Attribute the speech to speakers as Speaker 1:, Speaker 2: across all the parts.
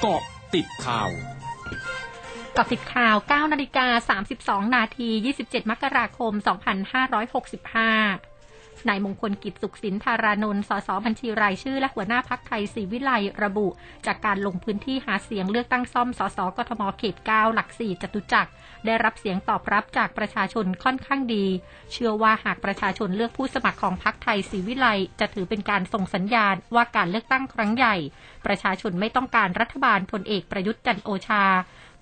Speaker 1: เกาะติดข่าว
Speaker 2: กาะติดข่าว 9 นาฬิกา 32 นาที 27 มกราคม 2565 นายมงคลกิจสุขสินธารานนท์ สสบัญชีรายชื่อและหัวหน้าพักไทยศรีวิไลระบุ จากการลงพื้นที่หาเสียงเลือกตั้งซ่อม สสกทมเขต 9 หลัก 4 จตุจักร ได้รับเสียงตอบรับจากประชาชนค่อนข้างดี เชื่อว่าหากประชาชนเลือกผู้สมัครของพักไทยศรีวิไลจะถือเป็นการส่งสัญญาณว่าการเลือกตั้งครั้งใหญ่ ประชาชนไม่ต้องการรัฐบาลพลเอกประยุทธ์จันโอชา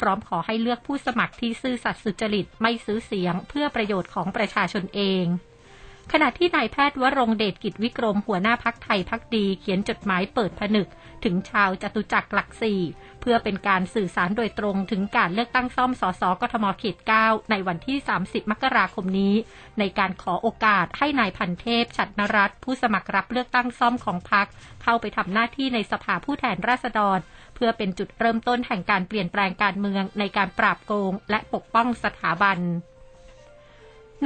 Speaker 2: พร้อมขอให้เลือกผู้สมัครที่ซื่อสัตย์สุจริตไม่ซื้อเสียงเพื่อประโยชน์ของประชาชนเอง ขณะที่นายแพทย์วรงเดชกิจวิกรมหัวหน้าพักไทยพักดีเขียนจดหมายเปิดผนึก ถึงชาวจตุจักรหลักสี่เพื่อเป็นการสื่อสารโดยตรงถึงการเลือกตั้งซ่อมสสกทมเขต 9 ในวันที่ 30 มกราคมนี้ ในการขอโอกาสให้นายพันเทพฉัดนรัตผู้สมัครรับเลือกตั้งซ่อมของพัก เข้าไปทำหน้าที่ในสภาผู้แทนราษฎร เพื่อเป็นจุดเริ่มต้นแห่งการเปลี่ยนแปลงการเมืองในการปราบโกง และปกป้องสถาบัน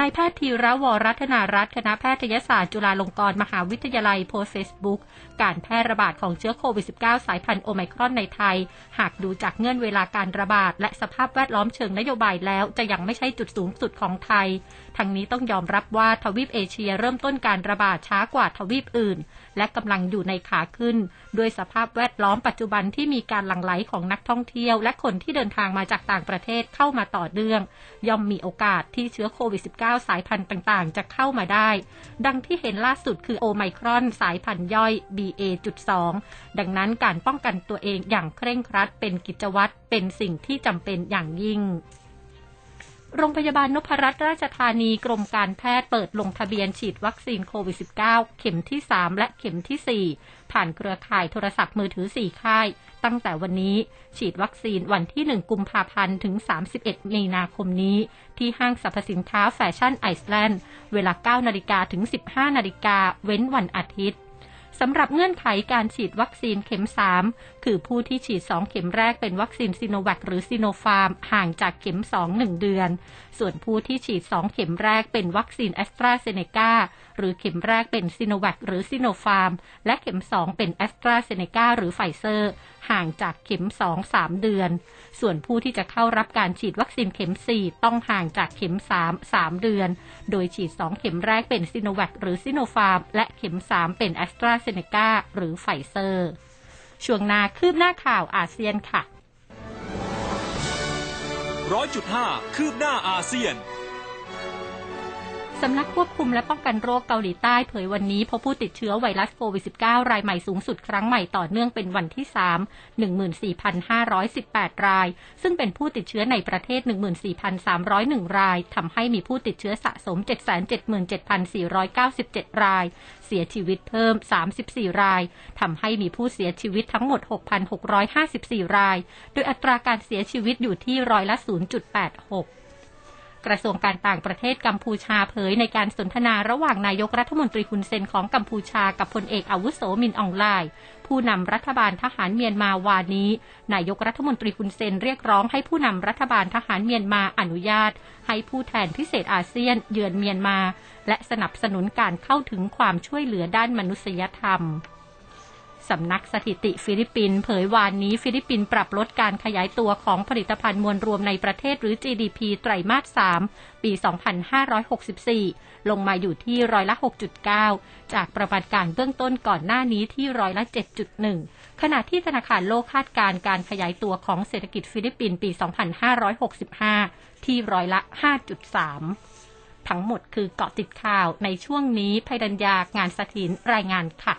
Speaker 2: นายแพทย์ธีระวรัตนารัตน์คณะแพทยศาสตร์จุฬาลงกรณ์มหาวิทยาลัยโพสเฟซบุ๊กการแพร่ระบาดของเชื้อโควิด -19 สายพันธุ์โอไมครอนในไทย หากดูจากเงื่อนเวลาการระบาด และสภาพแวดล้อมเชิงนโยบายแล้ว จะยังไม่ใช่จุดสูงสุดของไทย ทั้งนี้ต้องยอมรับว่าทวีปเอเชียเริ่มต้นการระบาดช้ากว่าทวีปอื่น และกำลังอยู่ในขาขึ้น ด้วยสภาพแวดล้อมปัจจุบันที่มีการหลั่งไหลของนักท่องเที่ยว และคนที่เดินทางมาจากต่างประเทศเข้ามาต่อเนื่อง ย่อมมีโอกาสที่เชื้อโควิด -19 สายพันธุ์ต่างๆ จะเข้ามาได้ ดังที่เห็นล่าสุดคือโอไมครอนสายพันธุ์ย่อย BA.2 ดังนั้นการป้องกันตัวเองอย่างเคร่งครัดเป็นกิจวัตรเป็นสิ่งที่จำเป็นอย่างยิ่ง โรงพยาบาลนพรัตน์ราชธานีกรมการแพทย์เปิดลงทะเบียนฉีดวัคซีนโควิด -19 เข็มที่ 3 และเข็มที่ 4 ผ่านเครือข่ายโทรศัพท์มือถือ 4 ค่าย ตั้งแต่วันนี้ฉีดวัคซีนวันที่ 1 กุมภาพันธ์ ถึง 31 มีนาคมนี้ ที่ห้างสรรพสินค้าแฟชั่นไอซ์แลนด์ เวลา 9 นาฬิกาถึง 15 นาฬิกาเว้นวันอาทิตย์ สำหรับเงื่อนไขการฉีดวัคซีนเข็ม 3 คือผู้ที่ฉีด 2 เข็มแรกเป็นวัคซีนซีโนแวคหรือซีโนฟาร์มห่างจากเข็ม 2 1 เดือน ส่วนผู้ที่ฉีด 2 เข็มแรกเป็นวัคซีนแอสตราเซเนกาหรือเข็มแรกเป็นซีโนแวคหรือซีโนฟาร์มและเข็ม 2 เป็นแอสตราเซเนกาหรือไฟเซอร์ ห่างจากเข็ม 2 3 เดือน ส่วนผู้ที่จะเข้ารับการฉีดวัคซีนเข็ม 4 ต้องห่างจากเข็ม 3 3 เดือน โดยฉีด 2 เข็มแรกเป็นซีโนแวคหรือซีโนฟาร์มและเข็ม 3 เป็นแอสตราเซเนกาหรือไฟเซอร์ ช่วงนาคืบหน้าข่าวอาเซียนค่ะ
Speaker 1: ร้อยจุดห้าคืบหน้าอาเซียน
Speaker 2: สำนักควบคุมและป้องกันโรคเกาหลีใต้เผยวันนี้พบผู้ติดเชื้อไวรัสโควิด -19 รายใหม่สูงสุดครั้งใหม่ต่อเนื่องเป็นวันที่ 3 14,518 ราย ซึ่งเป็นผู้ติดเชื้อในประเทศ 14,301 ราย ทำให้มีผู้ติดเชื้อสะสม 777,497 ราย เสียชีวิตเพิ่ม 34 ราย ทำให้มีผู้เสียชีวิตทั้งหมด 6,654 ราย โดยอัตราการเสียชีวิตอยู่ที่ร้อยละ 0.86 กระทรวงการต่างประเทศกัมพูชาเผยในการสนทนาระหว่างนายกรัฐมนตรีคุนเซนของกัมพูชากับพลเอกอาวุโสมินอองไลผู้นำรัฐบาลทหารเมียนมาวานนี้ นายกรัฐมนตรีฮุนเซนเรียกร้องให้ผู้นำรัฐบาลทหารเมียนมาอนุญาต ให้ผู้แทนพิเศษอาเซียนเยือนเมียนมา และสนับสนุนการเข้าถึงความช่วยเหลือด้านมนุษยธรรม สำนักสถิติฟิลิปปินส์เผยวานนี้ฟิลิปปินส์ปรับลดการขยายตัวของผลิตภัณฑ์มวลรวมในประเทศหรือ GDP ไตรมาส 3 ปี 2564 ลงมาอยู่ที่ร้อยละ 6.9 จากประมาณการเบื้องต้นก่อนหน้านี้ที่ร้อยละ 7.1 ขณะที่ธนาคารโลกคาดการการขยายตัวของเศรษฐกิจฟิลิปปินส์ปี 2565 ที่ร้อยละ 5.3 ทั้งหมดคือเกาะติดข่าวในช่วงนี้ภัยดัญญางานสถินรายงานค่ะ